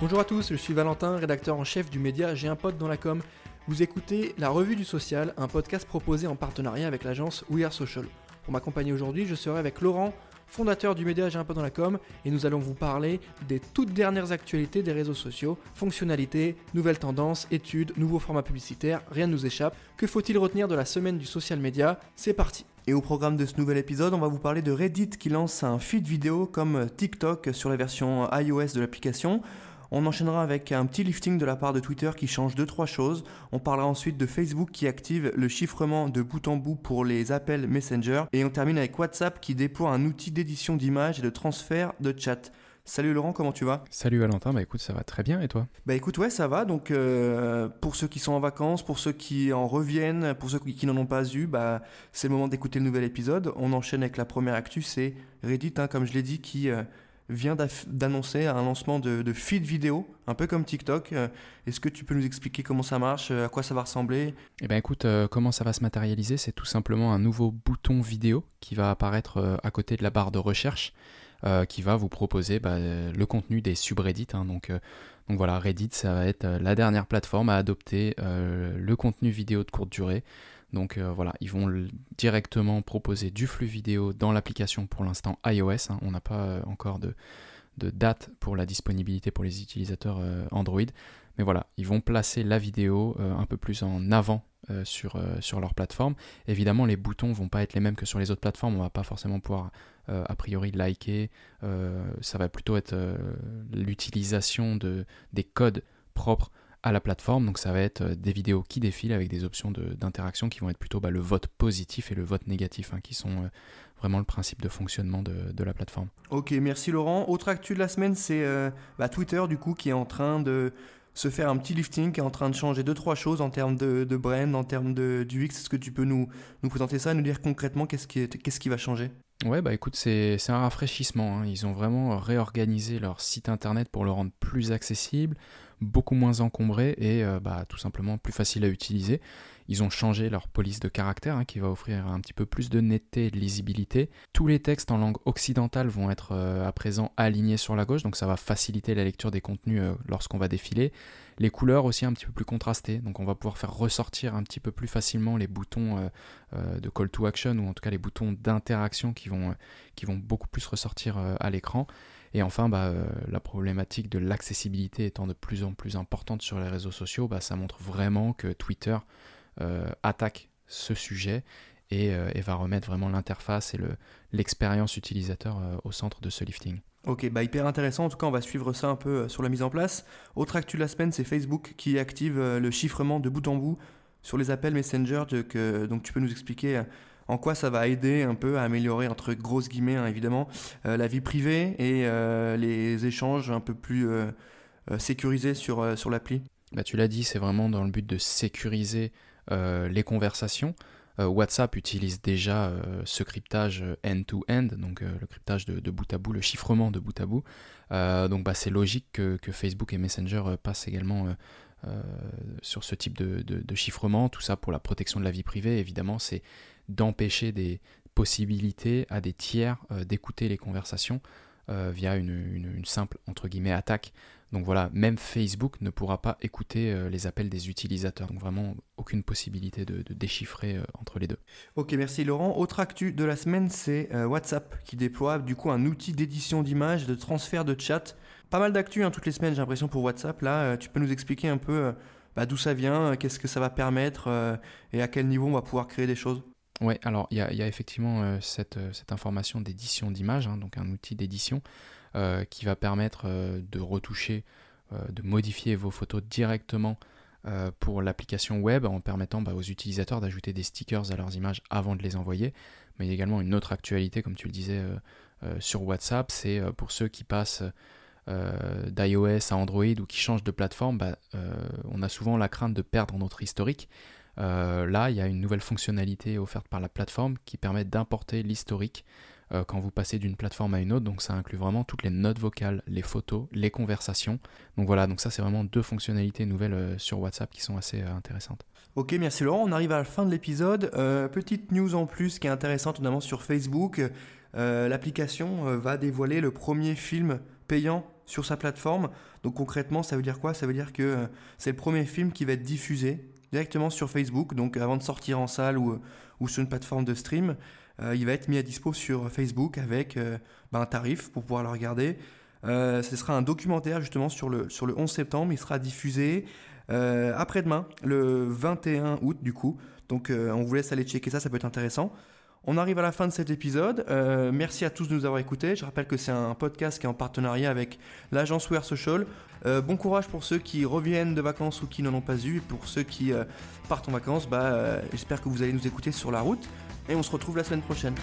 Bonjour à tous, je suis Valentin, rédacteur en chef du média J'ai un pote dans la com. Vous écoutez La Revue du Social, un podcast proposé en partenariat avec l'agence We Are Social. Pour m'accompagner aujourd'hui, je serai avec Laurent, fondateur du média J'ai un pote dans la com, et nous allons vous parler des toutes dernières actualités des réseaux sociaux, fonctionnalités, nouvelles tendances, études, nouveaux formats publicitaires, rien ne nous échappe. Que faut-il retenir de la semaine du social media C'est parti Et au programme de ce nouvel épisode, on va vous parler de Reddit qui lance un feed vidéo comme TikTok sur la version iOS de l'application. On enchaînera avec un petit lifting de la part de Twitter qui change 2-3 choses. On parlera ensuite de Facebook qui active le chiffrement de bout en bout pour les appels Messenger. Et on termine avec WhatsApp qui déploie un outil d'édition d'images et de transfert de chat. Salut Laurent, comment tu vas? Salut Valentin, bah écoute, ça va très bien et toi? Bah écoute, ouais, ça va. Donc euh, pour ceux qui sont en vacances, pour ceux qui en reviennent, pour ceux qui n'en ont pas eu, bah c'est le moment d'écouter le nouvel épisode. On enchaîne avec la première actu, c'est Reddit, hein, comme je l'ai dit, qui euh, vient d'annoncer un lancement de, feed vidéo, un peu comme TikTok. Euh, est-ce que tu peux nous expliquer comment ça marche, euh, à quoi ça va ressembler? Eh bien écoute, euh, comment ça va se matérialiser? C'est tout simplement un nouveau bouton vidéo qui va apparaître à côté de la barre de recherche, qui va vous proposer bah, le contenu des subreddits. Hein. donc, donc voilà, Reddit, ça va être la dernière plateforme à adopter le contenu vidéo de courte durée. Donc euh, voilà, ils vont directement proposer du flux vidéo dans l'application pour l'instant iOS. Hein. On n'a pas euh, encore de, date pour la disponibilité pour les utilisateurs euh, Android. Mais voilà, ils vont placer la vidéo un peu plus en avant sur, leur plateforme. Évidemment, les boutons vont pas être les mêmes que sur les autres plateformes. On va pas forcément pouvoir a priori liker. ça va plutôt être l'utilisation de, des codes propres à la plateforme. Donc ça va être euh, des vidéos qui défilent avec des options d'interaction qui vont être plutôt bah, le vote positif et le vote négatif, hein, qui sont euh, vraiment le principe de fonctionnement de, la plateforme. Ok, merci Laurent. Autre actu de la semaine, c'est euh, bah, Twitter du coup qui est en train de se faire un petit lifting, qui est en train de changer deux trois choses en termes de, brand, en termes de, du X. Est-ce que tu peux nous, nous présenter ça, nous dire concrètement qu'est-ce qui, qui va changer? Ouais, bah écoute, c'est un rafraîchissement. Hein. Ils ont vraiment réorganisé leur site internet pour le rendre plus accessible, beaucoup moins encombré et euh, bah, tout simplement plus facile à utiliser. Ils ont changé leur police de caractère hein, qui va offrir un petit peu plus de netteté et de lisibilité. Tous les textes en langue occidentale vont être euh, à présent alignés sur la gauche, donc ça va faciliter la lecture des contenus euh, lorsqu'on va défiler. Les couleurs aussi un petit peu plus contrastées, donc on va pouvoir faire ressortir un petit peu plus facilement les boutons de call to action ou en tout cas les boutons d'interaction qui vont beaucoup plus ressortir à l'écran. Et enfin, bah, la problématique de l'accessibilité étant de plus en plus importante sur les réseaux sociaux, bah, ça montre vraiment que Twitter attaque ce sujet et, et, va remettre vraiment l'interface et l'expérience utilisateur au centre de ce lifting. Ok, bah hyper intéressant. En tout cas, on va suivre ça un peu euh, sur la mise en place. Autre actu de la semaine, c'est Facebook qui active euh, le chiffrement de bout en bout sur les appels Messenger. donc, tu peux nous expliquer euh, en quoi ça va aider un peu à améliorer, entre grosses guillemets, hein, évidemment, la vie privée et les échanges un peu plus sécurisés sur, sur l'appli? Bah, Tu l'as dit, c'est vraiment dans le but de sécuriser les conversations. Euh, WhatsApp utilise déjà euh, ce cryptage euh, end-to-end, donc le cryptage de, bout à bout, le chiffrement de bout à bout. donc bah, c'est logique que, Facebook et Messenger passent également sur ce type de, chiffrement. Tout ça pour la protection de la vie privée, évidemment, c'est d'empêcher des possibilités à des tiers d'écouter les conversations via une, simple entre guillemets attaque donc voilà, même Facebook ne pourra pas écouter euh, les appels des utilisateurs. Donc vraiment aucune possibilité de, déchiffrer euh, entre les deux. Ok, merci Laurent. Autre actu de la semaine, c'est euh, WhatsApp qui déploie du coup un outil d'édition d'images, de transfert de chat. Pas mal d'actu hein, toutes les semaines, j'ai l'impression pour WhatsApp. Là, tu peux nous expliquer un peu bah, d'où ça vient, qu'est-ce que ça va permettre et à quel niveau on va pouvoir créer des choses? Oui, alors il y, a effectivement cette, information d'édition d'images, hein, donc un outil d'édition. Euh, qui va permettre euh, de retoucher, euh, de modifier vos photos directement pour l'application web en permettant bah, aux utilisateurs d'ajouter des stickers à leurs images avant de les envoyer. Mais il y a également une autre actualité, comme tu le disais sur WhatsApp, c'est pour ceux qui passent d'iOS à Android ou qui changent de plateforme, bah, on a souvent la crainte de perdre notre historique. là, il y a une nouvelle fonctionnalité offerte par la plateforme qui permet d'importer l'historique euh, quand vous passez d'une plateforme à une autre. Donc ça inclut vraiment toutes les notes vocales, les photos, les conversations. Donc voilà, donc ça c'est vraiment deux fonctionnalités nouvelles euh, sur WhatsApp qui sont assez euh, intéressantes. Ok, merci Laurent. On arrive à la fin de l'épisode. petite news en plus qui est intéressante, notamment sur Facebook. L'application va dévoiler le premier film payant sur sa plateforme. Donc concrètement, ça veut dire quoi? Ça veut dire que euh, c'est le premier film qui va être diffusé directement sur Facebook, donc avant de sortir en salle ou, ou sur une plateforme de stream. Euh, il va être mis à dispo sur Facebook avec euh, ben, un tarif pour pouvoir le regarder. ce sera un documentaire justement sur le 11 septembre. Il sera diffusé après-demain, le 21 août du coup. Donc on vous laisse aller checker ça, ça peut être intéressant. On arrive à la fin de cet épisode. Euh, merci à tous de nous avoir écoutés. Je rappelle que c'est un podcast qui est en partenariat avec l'agence Wear Social. Euh, bon courage pour ceux qui reviennent de vacances ou qui n'en ont pas eu. Et pour ceux qui euh, partent en vacances, bah, j'espère que vous allez nous écouter sur la route. Et on se retrouve la semaine prochaine.